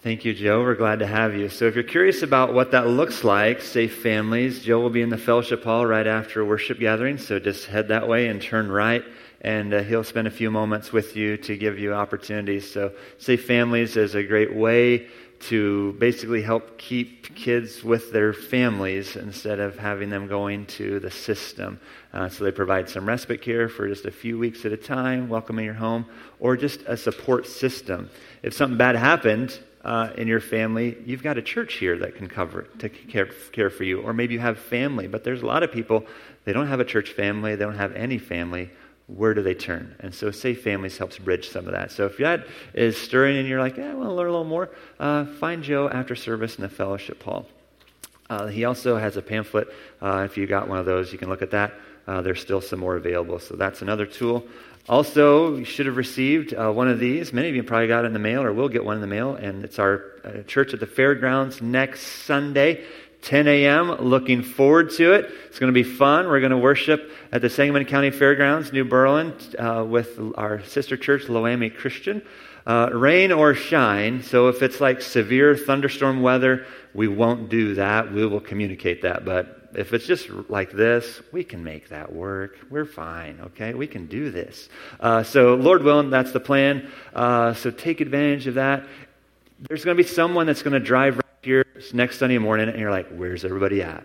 Thank you, Joe. We're glad to have you. So, if you're curious about what that looks like, Safe Families, Joe will be in the fellowship hall right after worship gathering. So, just head that way and turn right, and uh, he'll spend a few moments with you to give you opportunities. So, Safe Families is a great way to basically help keep kids with their families instead of having them going to the system. Uh, so they provide some respite care for just a few weeks at a time, welcoming your home, or just a support system. If something bad happened uh, in your family, you've got a church here that can cover to care, care for you. Or maybe you have family, but there's a lot of people, they don't have a church family, they don't have any family where do they turn? And so Safe Families helps bridge some of that. So if that is stirring and you're like, yeah, I want to learn a little more, uh, find Joe after service in the fellowship hall. Uh, he also has a pamphlet. Uh, if you got one of those, you can look at that. Uh, there's still some more available. So that's another tool. Also, you should have received uh, one of these. Many of you probably got it in the mail or will get one in the mail. And it's our uh, church at the fairgrounds next Sunday. 10 a.m. Looking forward to it. It's going to be fun. We're going to worship at the Sangamon County Fairgrounds, New Berlin, uh, with our sister church, Loami Christian. Uh, rain or shine. So if it's like severe thunderstorm weather, we won't do that. We will communicate that. But if it's just like this, we can make that work. We're fine, okay? We can do this. Uh, so, Lord willing, that's the plan. Uh, so, take advantage of that. There's going to be someone that's going to drive right here next Sunday morning and you're like, where's everybody at?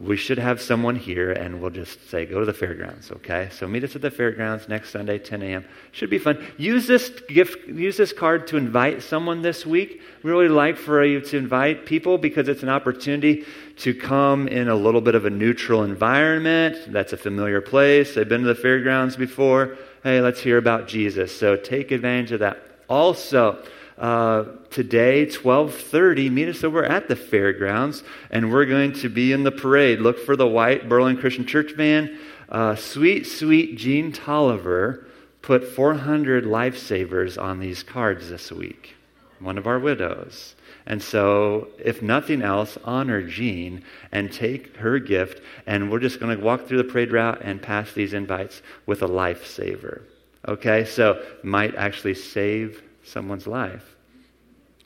We should have someone here and we'll just say, go to the fairgrounds, okay? So meet us at the fairgrounds next Sunday, 10 a.m. Should be fun. Use this gift, use this card to invite someone this week. We really like for you to invite people because it's an opportunity to come in a little bit of a neutral environment. That's a familiar place. They've been to the fairgrounds before. Hey, let's hear about Jesus. So take advantage of that. Also, uh, today 12.30 meet us over at the fairgrounds and we're going to be in the parade look for the white berlin christian church van uh, sweet sweet jean tolliver put 400 lifesavers on these cards this week one of our widows and so, if nothing else, honor Jean and take her gift. And we're just going to walk through the parade route and pass these invites with a lifesaver. Okay, so might actually save someone's life.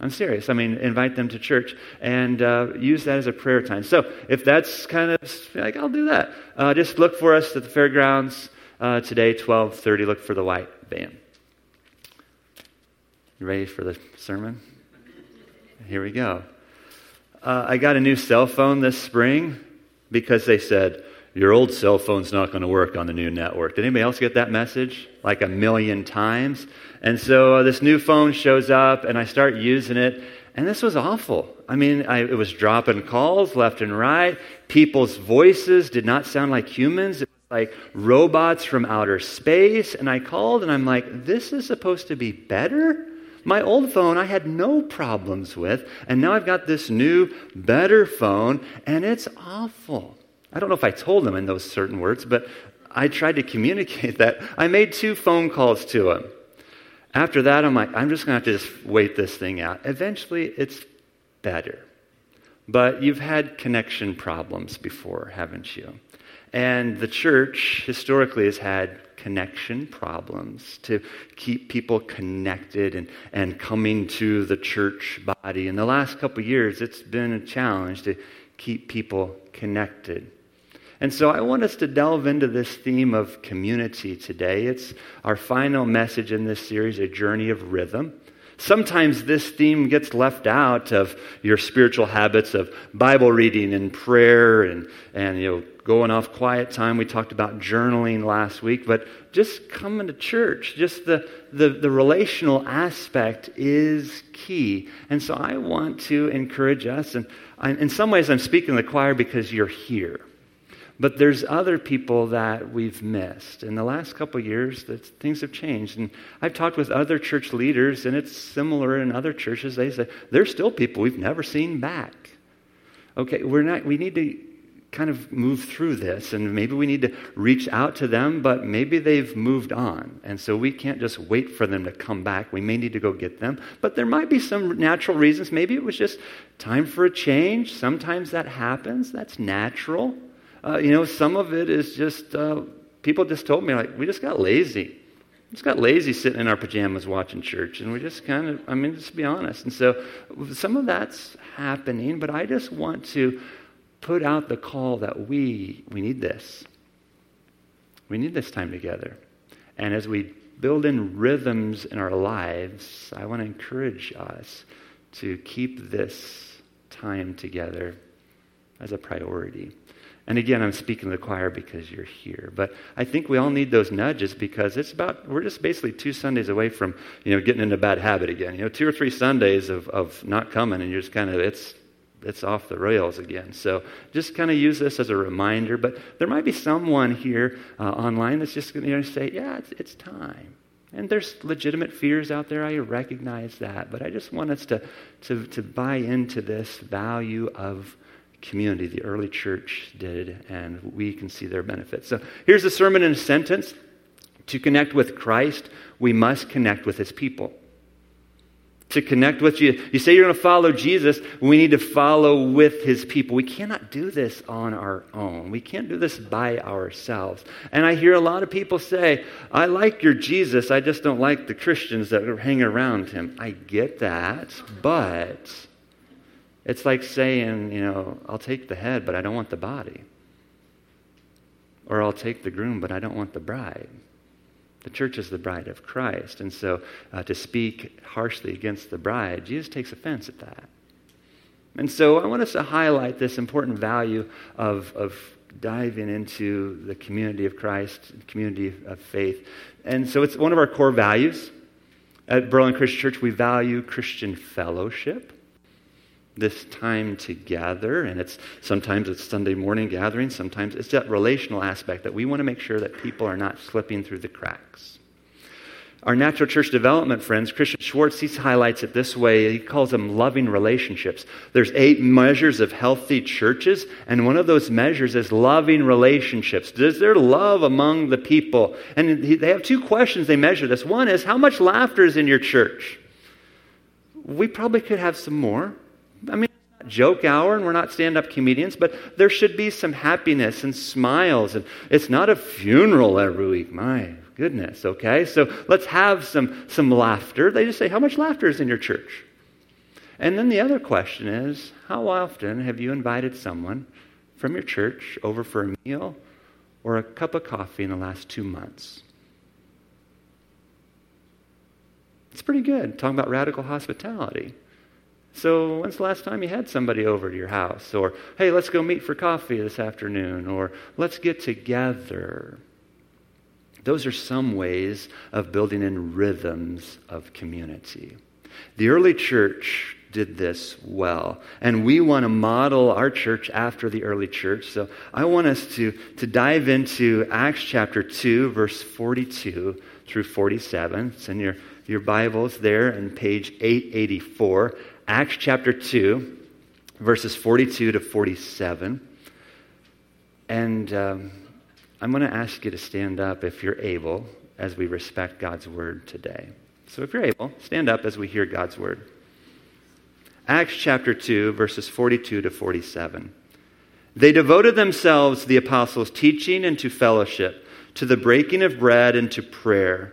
I'm serious. I mean, invite them to church and uh, use that as a prayer time. So, if that's kind of like, I'll do that. Uh, just look for us at the fairgrounds uh, today, 12:30. Look for the white van. You ready for the sermon? Here we go. Uh, I got a new cell phone this spring because they said your old cell phone's not going to work on the new network. Did anybody else get that message? Like a million times? And so uh, this new phone shows up, and I start using it, and this was awful. I mean, I, it was dropping calls left and right. People's voices did not sound like humans. It was like robots from outer space. And I called, and I'm like, this is supposed to be better? My old phone I had no problems with, and now I've got this new, better phone, and it's awful. I don't know if I told him in those certain words, but I tried to communicate that. I made two phone calls to him. After that, I'm like, I'm just going to have to just wait this thing out. Eventually, it's better. But you've had connection problems before, haven't you? And the church historically has had connection problems to keep people connected and, and coming to the church body. In the last couple years, it's been a challenge to keep people connected. And so I want us to delve into this theme of community today. It's our final message in this series, A Journey of Rhythm. Sometimes this theme gets left out of your spiritual habits of Bible reading and prayer and, and you know, going off quiet time. We talked about journaling last week, but just coming to church, just the, the, the relational aspect is key. And so I want to encourage us, and I, in some ways I'm speaking to the choir because you're here. But there's other people that we've missed. In the last couple years, that things have changed. And I've talked with other church leaders, and it's similar in other churches. They say, there's still people we've never seen back. Okay, we're not, we need to kind of move through this, and maybe we need to reach out to them, but maybe they've moved on. And so we can't just wait for them to come back. We may need to go get them. But there might be some natural reasons. Maybe it was just time for a change. Sometimes that happens, that's natural. Uh, you know, some of it is just uh, people just told me, like, we just got lazy. just got lazy sitting in our pajamas watching church, and we just kind of, I mean, just be honest. And so some of that's happening, but I just want to put out the call that we, we need this. We need this time together. And as we build in rhythms in our lives, I want to encourage us to keep this time together as a priority. And again, I'm speaking to the choir because you're here. But I think we all need those nudges because it's about, we're just basically two Sundays away from, you know, getting into a bad habit again. You know, two or three Sundays of, of not coming and you're just kind of, it's, it's off the rails again. So just kind of use this as a reminder. But there might be someone here uh, online that's just going to say, yeah, it's, it's time. And there's legitimate fears out there. I recognize that. But I just want us to, to, to buy into this value of community the early church did, and we can see their benefits. So here's a sermon in a sentence. To connect with Christ, we must connect with his people. To connect with you, you say you're going to follow Jesus, we need to follow with his people. We cannot do this on our own. We can't do this by ourselves. And I hear a lot of people say, I like your Jesus, I just don't like the Christians that hanging around him. I get that, but it's like saying, you know, I'll take the head, but I don't want the body. Or I'll take the groom, but I don't want the bride. The church is the bride of Christ. And so uh, to speak harshly against the bride, Jesus takes offense at that. And so I want us to highlight this important value of, of diving into the community of Christ, community of faith. And so it's one of our core values. At Berlin Christian Church, we value Christian fellowship this time together and it's sometimes it's sunday morning gathering sometimes it's that relational aspect that we want to make sure that people are not slipping through the cracks. Our natural church development friends christian Schwarz he highlights it this way. He calls them loving relationships. There's eight measures of healthy churches and one of those measures is loving relationships. Does there love among the people. And they have two questions they measure this. One is how much laughter is in your church? We probably could have some more I mean, it's not joke hour and we're not stand up comedians, but there should be some happiness and smiles. And it's not a funeral every week. My goodness, okay? So let's have some, some laughter. They just say, How much laughter is in your church? And then the other question is, How often have you invited someone from your church over for a meal or a cup of coffee in the last two months? It's pretty good, talking about radical hospitality. So, when's the last time you had somebody over to your house? Or, hey, let's go meet for coffee this afternoon. Or, let's get together. Those are some ways of building in rhythms of community. The early church did this well. And we want to model our church after the early church. So I want us to, to dive into Acts chapter 2, verse 42 through 47. It's in your, your Bibles there on page 884. Acts chapter 2, verses 42 to 47. And um, I'm going to ask you to stand up if you're able as we respect God's word today. So if you're able, stand up as we hear God's word. Acts chapter 2, verses 42 to 47. They devoted themselves the apostles' teaching and to fellowship, to the breaking of bread and to prayer.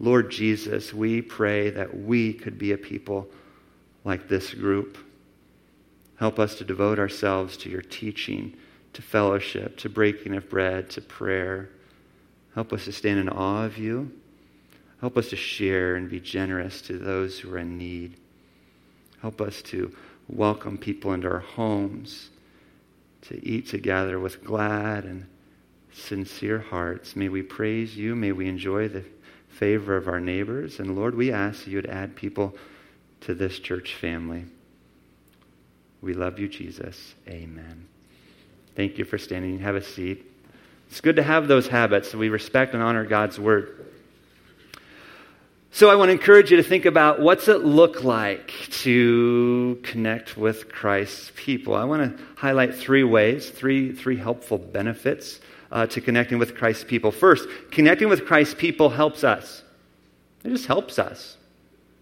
Lord Jesus, we pray that we could be a people like this group. Help us to devote ourselves to your teaching, to fellowship, to breaking of bread, to prayer. Help us to stand in awe of you. Help us to share and be generous to those who are in need. Help us to welcome people into our homes, to eat together with glad and sincere hearts. May we praise you. May we enjoy the favor of our neighbors. And Lord, we ask you to add people to this church family. We love you, Jesus. Amen. Thank you for standing. Have a seat. It's good to have those habits. We respect and honor God's word. So I want to encourage you to think about what's it look like to connect with Christ's people. I want to highlight three ways, three, three helpful benefits uh, to connecting with Christ's people. First, connecting with Christ's people helps us. It just helps us.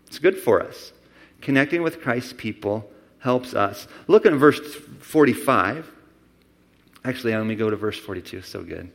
It's good for us. Connecting with Christ's people helps us. Look at verse 45. Actually, let me go to verse 42. So good.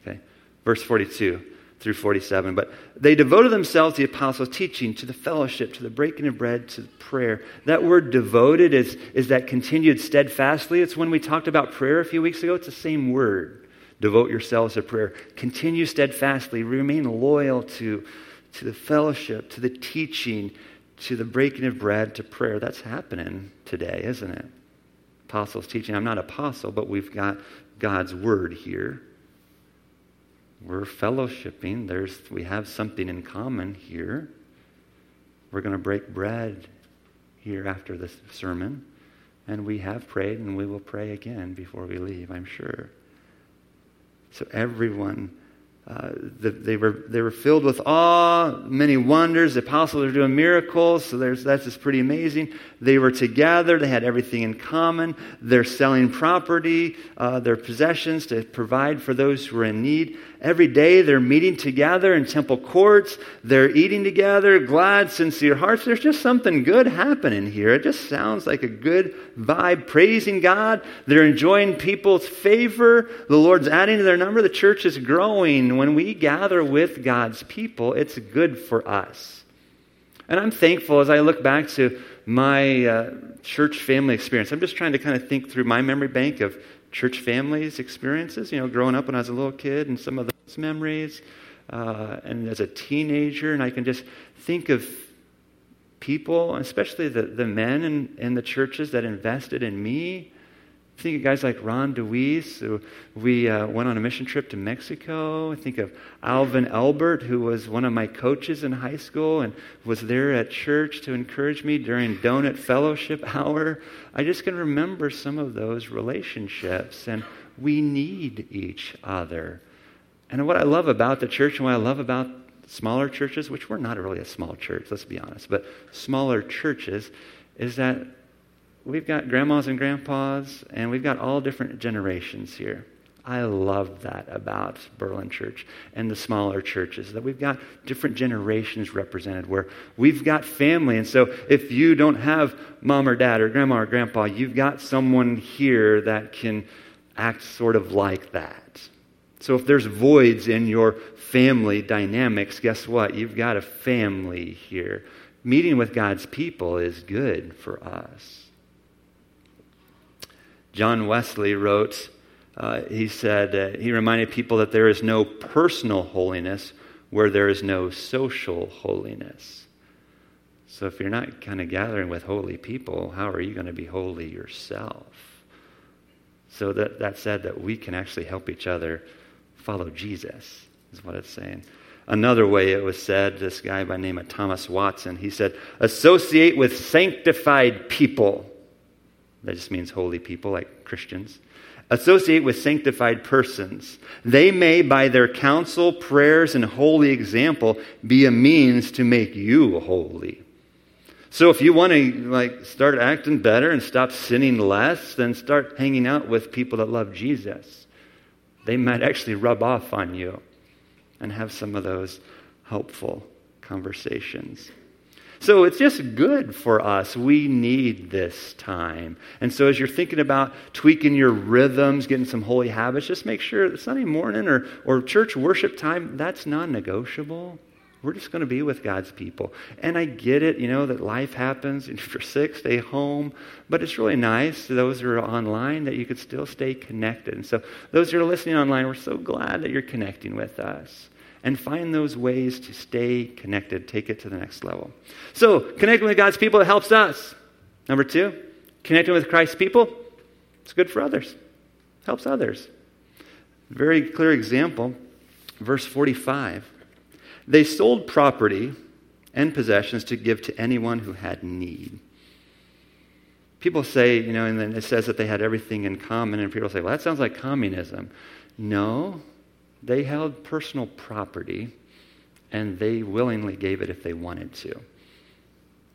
Okay. Verse 42 through 47. But they devoted themselves to the apostles' teaching, to the fellowship, to the breaking of bread, to prayer. That word devoted is, is that continued steadfastly. It's when we talked about prayer a few weeks ago. It's the same word. Devote yourselves to prayer. Continue steadfastly. Remain loyal to, to the fellowship, to the teaching, to the breaking of bread, to prayer. That's happening today, isn't it? Apostles' teaching. I'm not apostle, but we've got God's word here. We're fellowshipping. There's, we have something in common here. We're going to break bread here after this sermon. And we have prayed, and we will pray again before we leave, I'm sure. So everyone uh, the, they, were, they were filled with awe, many wonders. The apostles are doing miracles, so there's, that's just pretty amazing. They were together, they had everything in common. They're selling property, uh, their possessions to provide for those who are in need. Every day they're meeting together in temple courts, they're eating together, glad, sincere hearts. There's just something good happening here. It just sounds like a good vibe, praising God. They're enjoying people's favor. The Lord's adding to their number. The church is growing when we gather with God's people, it's good for us. And I'm thankful as I look back to my uh, church family experience. I'm just trying to kind of think through my memory bank of church families experiences, you know, growing up when I was a little kid and some of those memories, uh, and as a teenager, and I can just think of people, especially the, the men in, in the churches that invested in me I think of guys like Ron DeWeese, who we uh, went on a mission trip to Mexico. I think of Alvin Elbert, who was one of my coaches in high school and was there at church to encourage me during donut fellowship hour. I just can remember some of those relationships, and we need each other. And what I love about the church and what I love about smaller churches, which we're not really a small church, let's be honest, but smaller churches, is that we've got grandmas and grandpas, and we've got all different generations here. I love that about Berlin Church and the smaller churches, that we've got different generations represented where we've got family. And so if you don't have mom or dad or grandma or grandpa, you've got someone here that can act sort of like that. So if there's voids in your family dynamics, guess what? You've got a family here. Meeting with God's people is good for us. John Wesley wrote, uh, he said, uh, he reminded people that there is no personal holiness where there is no social holiness. So if you're not kind of gathering with holy people, how are you going to be holy yourself? So that, that said that we can actually help each other follow Jesus, is what it's saying. Another way it was said, this guy by name of Thomas Watson, he said, associate with sanctified people that just means holy people, like Christians. Associate with sanctified persons. They may, by their counsel, prayers, and holy example, be a means to make you holy. So if you want to like start acting better and stop sinning less, then start hanging out with people that love Jesus. They might actually rub off on you and have some of those helpful conversations. So it's just good for us. We need this time. And so as you're thinking about tweaking your rhythms, getting some holy habits, just make sure that Sunday morning or, or church worship time, that's non negotiable. We're just going to be with God's people. And I get it, you know, that life happens. If you're sick, stay home. But it's really nice to those who are online that you could still stay connected. And so, those who are listening online, we're so glad that you're connecting with us and find those ways to stay connected, take it to the next level. So, connecting with God's people, helps us. Number two, connecting with Christ's people, it's good for others, helps others. Very clear example, verse 45. They sold property and possessions to give to anyone who had need. People say, you know, and then it says that they had everything in common, and people say, well, that sounds like communism. No, they held personal property and they willingly gave it if they wanted to.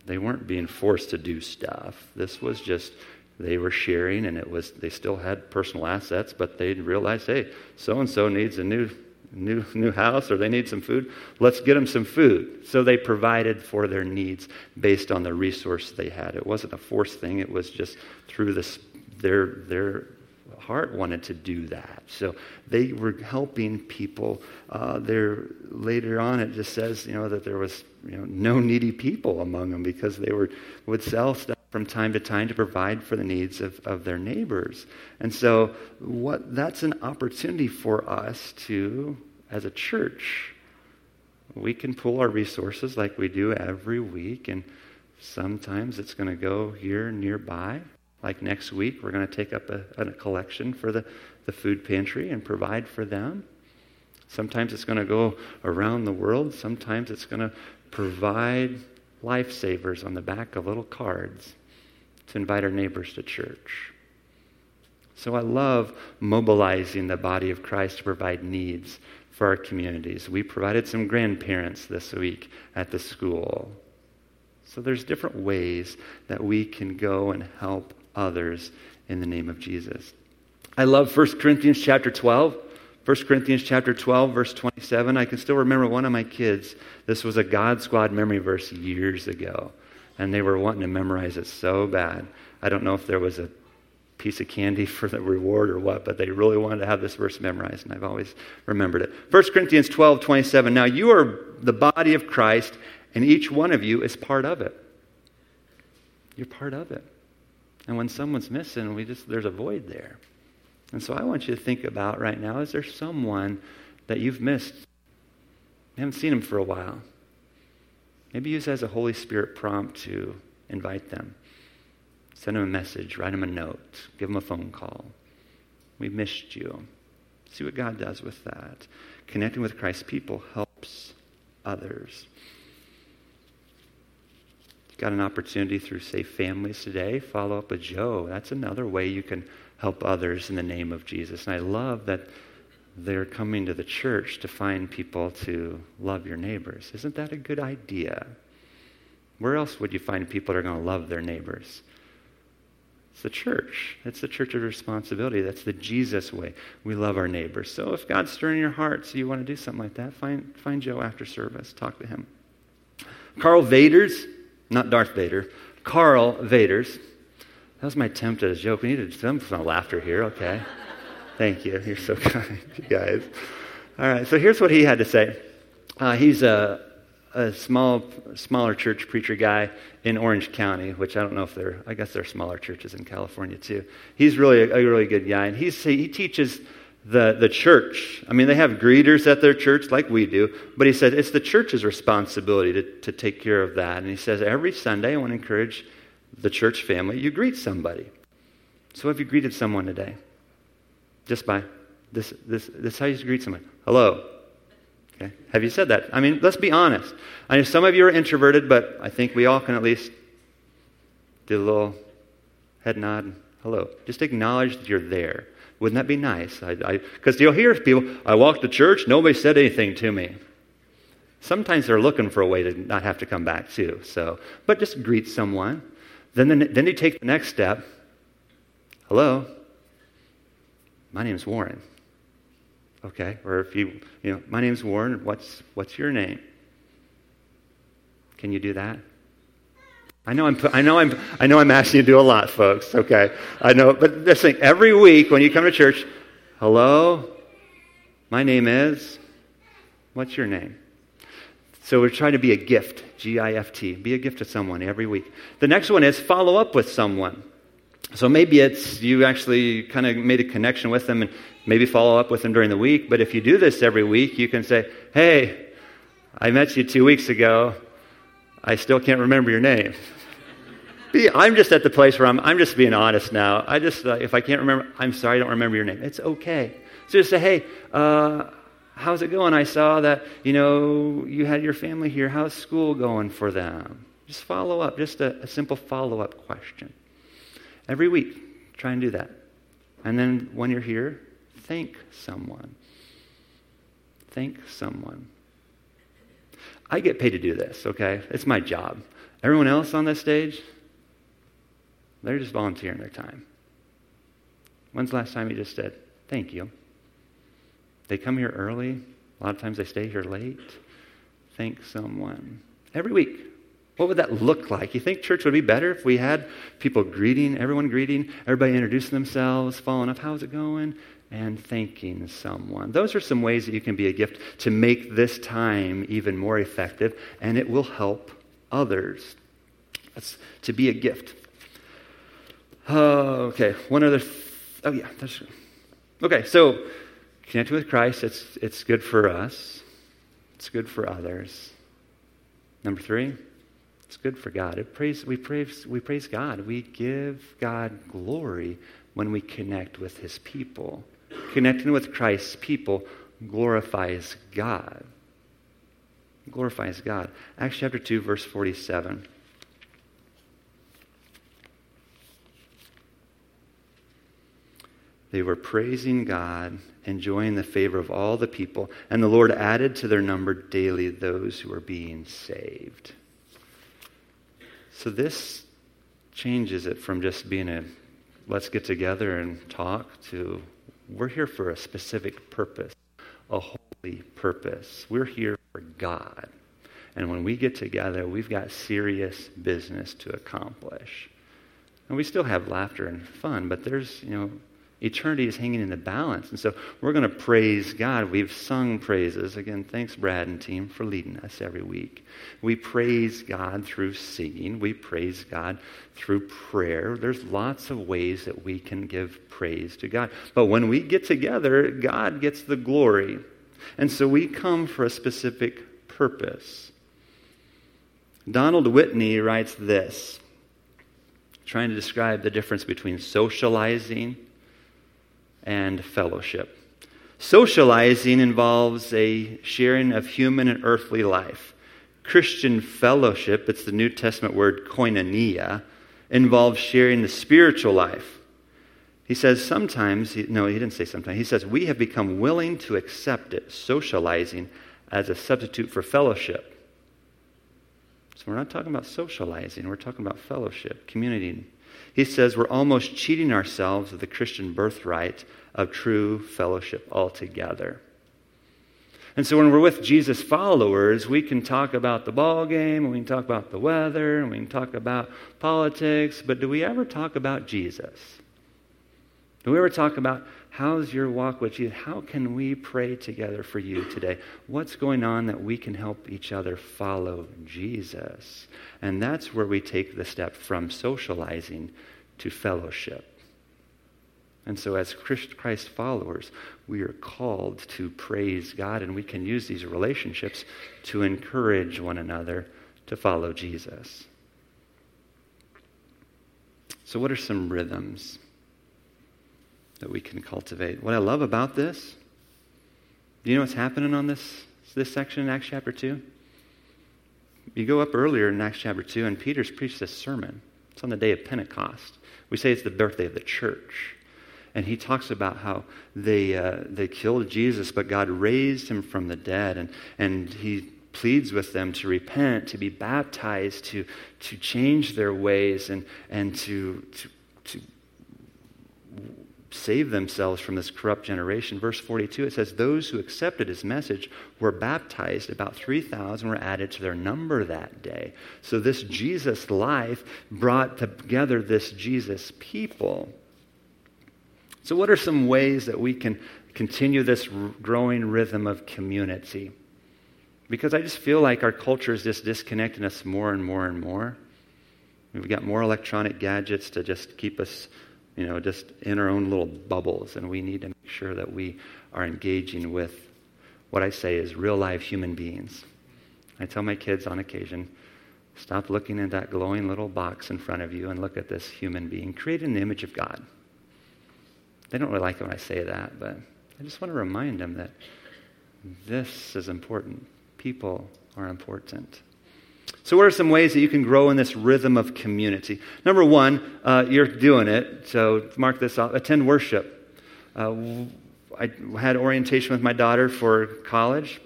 They weren't being forced to do stuff. This was just they were sharing and it was they still had personal assets, but they realized, hey, so and so needs a new new new house or they need some food. Let's get them some food. So they provided for their needs based on the resource they had. It wasn't a forced thing. It was just through this their their heart wanted to do that. So they were helping people. Uh, there later on, it just says you know that there was you know no needy people among them because they were would sell stuff from time to time to provide for the needs of, of their neighbors. And so what that's an opportunity for us to, as a church, we can pull our resources like we do every week and sometimes it's going to go here nearby like next week, we're going to take up a, a collection for the, the food pantry and provide for them. Sometimes it's going to go around the world. Sometimes it's going to provide lifesavers on the back of little cards to invite our neighbors to church. So I love mobilizing the body of Christ to provide needs for our communities. We provided some grandparents this week at the school. So there's different ways that we can go and help others in the name of Jesus. I love 1 Corinthians chapter 12. 1 Corinthians chapter 12 verse 27. I can still remember one of my kids. This was a God Squad memory verse years ago, and they were wanting to memorize it so bad. I don't know if there was a piece of candy for the reward or what, but they really wanted to have this verse memorized, and I've always remembered it. 1 Corinthians 12, 27. Now you are the body of Christ, and each one of you is part of it. You're part of it. And when someone's missing, we just there's a void there. And so I want you to think about right now, is there someone that you've missed? You haven't seen them for a while. Maybe use as a Holy Spirit prompt to invite them. Send them a message, write them a note, give them a phone call. We missed you. See what God does with that. Connecting with Christ's people helps others got an opportunity through Safe Families today. Follow up with Joe. That's another way you can help others in the name of Jesus. And I love that they're coming to the church to find people to love your neighbors. Isn't that a good idea? Where else would you find people that are going to love their neighbors? It's the church. It's the church of responsibility. That's the Jesus way. We love our neighbors. So if God's stirring your heart, so you want to do something like that, find, find Joe after service. Talk to him. Karl Vaters not Darth Vader, Karl Vaters. That was my attempt at a joke. We some, some laughter here, okay? Thank you. You're so kind, you guys. All right, so here's what he had to say. Uh, he's a, a small, smaller church preacher guy in Orange County, which I don't know if they're, I guess there are smaller churches in California too. He's really a, a really good guy, and he's, he teaches the, the church. I mean, they have greeters at their church like we do, but he said it's the church's responsibility to, to take care of that. And he says every Sunday, I want to encourage the church family, you greet somebody. So have you greeted someone today? Just by this, this, this is how you greet someone. Hello. Okay. Have you said that? I mean, let's be honest. I know some of you are introverted, but I think we all can at least do a little head nod. Hello. Just acknowledge that you're there. Wouldn't that be nice? Because you'll hear people, I walked to church, nobody said anything to me. Sometimes they're looking for a way to not have to come back too. So, but just greet someone. Then, then, then you take the next step. Hello, my name's Warren. Okay, or if you, you know, my name's Warren. What's what's your name? Can you do that? I know I'm, I know I'm, I know I'm asking you to do a lot, folks. Okay, I know, but this thing every week when you come to church, hello, my name is. What's your name? So we're trying to be a gift, G I F T. Be a gift to someone every week. The next one is follow up with someone. So maybe it's you actually kind of made a connection with them and maybe follow up with them during the week. But if you do this every week, you can say, hey, I met you two weeks ago. I still can't remember your name. I'm just at the place where I'm, I'm just being honest now. I just, uh, if I can't remember, I'm sorry, I don't remember your name. It's okay. So just say, hey, uh, how's it going? I saw that, you know, you had your family here. How's school going for them? Just follow up, just a, a simple follow up question. Every week, try and do that. And then when you're here, thank someone. Thank someone. I get paid to do this, okay? It's my job. Everyone else on this stage, they're just volunteering their time. When's the last time you just said, thank you? They come here early. A lot of times they stay here late. Thank someone. Every week. What would that look like? You think church would be better if we had people greeting, everyone greeting, everybody introducing themselves, following up, how's it going? And thanking someone. Those are some ways that you can be a gift to make this time even more effective, and it will help others. That's to be a gift. Oh, okay, one other. Th- oh, yeah. That's, okay, so connecting with Christ, it's, it's good for us, it's good for others. Number three, it's good for God. It praise, we, praise, we praise God. We give God glory when we connect with his people. Connecting with Christ's people glorifies God. Glorifies God. Acts chapter 2, verse 47. They were praising God, enjoying the favor of all the people, and the Lord added to their number daily those who were being saved. So this changes it from just being a let's get together and talk to we're here for a specific purpose, a holy purpose. We're here for God. And when we get together, we've got serious business to accomplish. And we still have laughter and fun, but there's, you know, Eternity is hanging in the balance. And so we're going to praise God. We've sung praises. Again, thanks, Brad and team, for leading us every week. We praise God through singing, we praise God through prayer. There's lots of ways that we can give praise to God. But when we get together, God gets the glory. And so we come for a specific purpose. Donald Whitney writes this, trying to describe the difference between socializing and fellowship. Socializing involves a sharing of human and earthly life. Christian fellowship, it's the New Testament word koinonia, involves sharing the spiritual life. He says sometimes, no, he didn't say sometimes, he says we have become willing to accept it, socializing, as a substitute for fellowship. So we're not talking about socializing, we're talking about fellowship, community. He says we're almost cheating ourselves of the Christian birthright of true fellowship altogether. And so when we're with Jesus followers, we can talk about the ball game, and we can talk about the weather, and we can talk about politics, but do we ever talk about Jesus? Do we ever talk about how's your walk with Jesus? How can we pray together for you today? What's going on that we can help each other follow Jesus? And that's where we take the step from socializing to fellowship. And so, as Christ followers, we are called to praise God, and we can use these relationships to encourage one another to follow Jesus. So, what are some rhythms that we can cultivate? What I love about this, do you know what's happening on this, this section in Acts chapter 2? You go up earlier in Acts chapter 2, and Peter's preached this sermon. It's on the day of Pentecost. We say it's the birthday of the church and he talks about how they, uh, they killed Jesus, but God raised him from the dead. And, and he pleads with them to repent, to be baptized, to, to change their ways, and, and to, to, to save themselves from this corrupt generation. Verse 42, it says, Those who accepted his message were baptized. About 3,000 were added to their number that day. So this Jesus life brought together this Jesus people. So, what are some ways that we can continue this growing rhythm of community? Because I just feel like our culture is just disconnecting us more and more and more. We've got more electronic gadgets to just keep us, you know, just in our own little bubbles, and we need to make sure that we are engaging with what I say is real life human beings. I tell my kids on occasion, stop looking at that glowing little box in front of you and look at this human being created in the image of God. They don't really like it when I say that, but I just want to remind them that this is important. People are important. So, what are some ways that you can grow in this rhythm of community? Number one, uh, you're doing it, so mark this off. Attend worship. Uh, I had orientation with my daughter for college.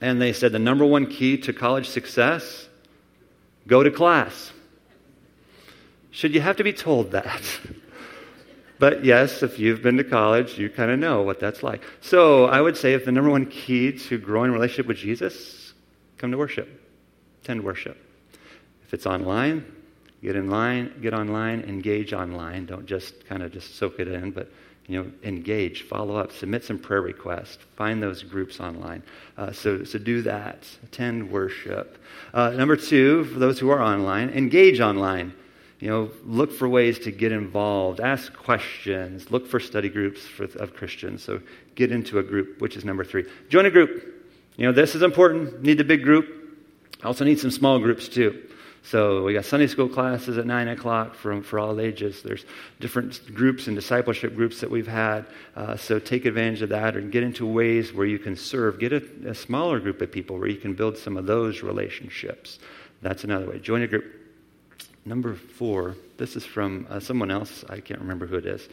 And they said the number one key to college success go to class. Should you have to be told that? but yes, if you've been to college, you kind of know what that's like. So I would say if the number one key to growing relationship with Jesus, come to worship, attend worship. If it's online, get in line, get online, engage online. Don't just kind of just soak it in, but you know, engage, follow up, submit some prayer requests, find those groups online. Uh, so, so do that. Attend worship. Uh, number two, for those who are online, engage online. You know, look for ways to get involved, ask questions, look for study groups for, of Christians. So get into a group, which is number three. Join a group. You know, this is important. Need a big group. Also need some small groups too. So we got Sunday school classes at 9 o'clock for, for all ages. There's different groups and discipleship groups that we've had. Uh, so take advantage of that and get into ways where you can serve. Get a, a, smaller group of people where you can build some of those relationships. That's another way. Join a group. Number four, this is from uh, someone else. I can't remember who it is.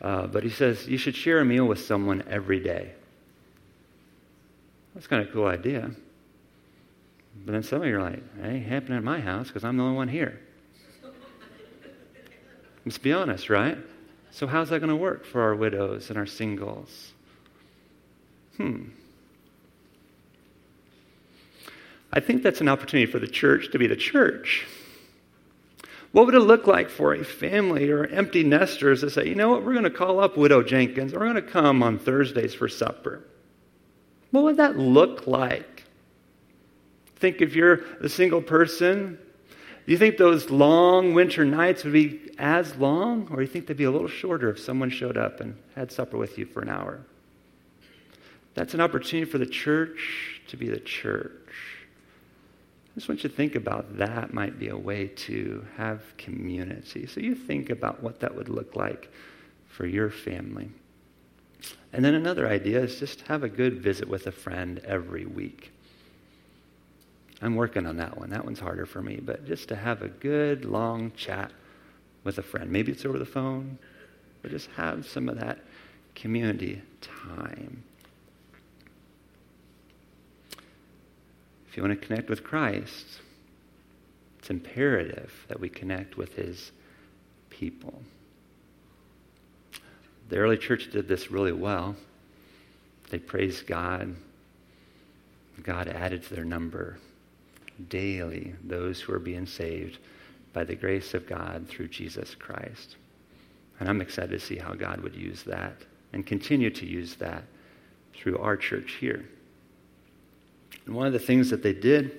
Uh, but he says, you should share a meal with someone every day. That's kind of a cool idea. But then some of you are like, it ain't happening at my house because I'm the only one here. Let's be honest, right? So, how's that going to work for our widows and our singles? Hmm. I think that's an opportunity for the church to be the church. What would it look like for a family or empty nesters to say, you know what, we're going to call up Widow Jenkins. We're going to come on Thursdays for supper. What would that look like? Think if you're a single person, do you think those long winter nights would be as long, or do you think they'd be a little shorter if someone showed up and had supper with you for an hour? That's an opportunity for the church to be the church. I just want you to think about that might be a way to have community. So you think about what that would look like for your family. And then another idea is just have a good visit with a friend every week. I'm working on that one. That one's harder for me. But just to have a good long chat with a friend. Maybe it's over the phone, but just have some of that community time. If you want to connect with Christ, it's imperative that we connect with his people. The early church did this really well. They praised God. God added to their number daily those who are being saved by the grace of God through Jesus Christ. And I'm excited to see how God would use that and continue to use that through our church here. And one of the things that they did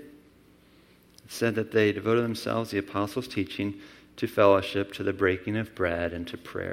said that they devoted themselves, the apostles' teaching, to fellowship, to the breaking of bread, and to prayer.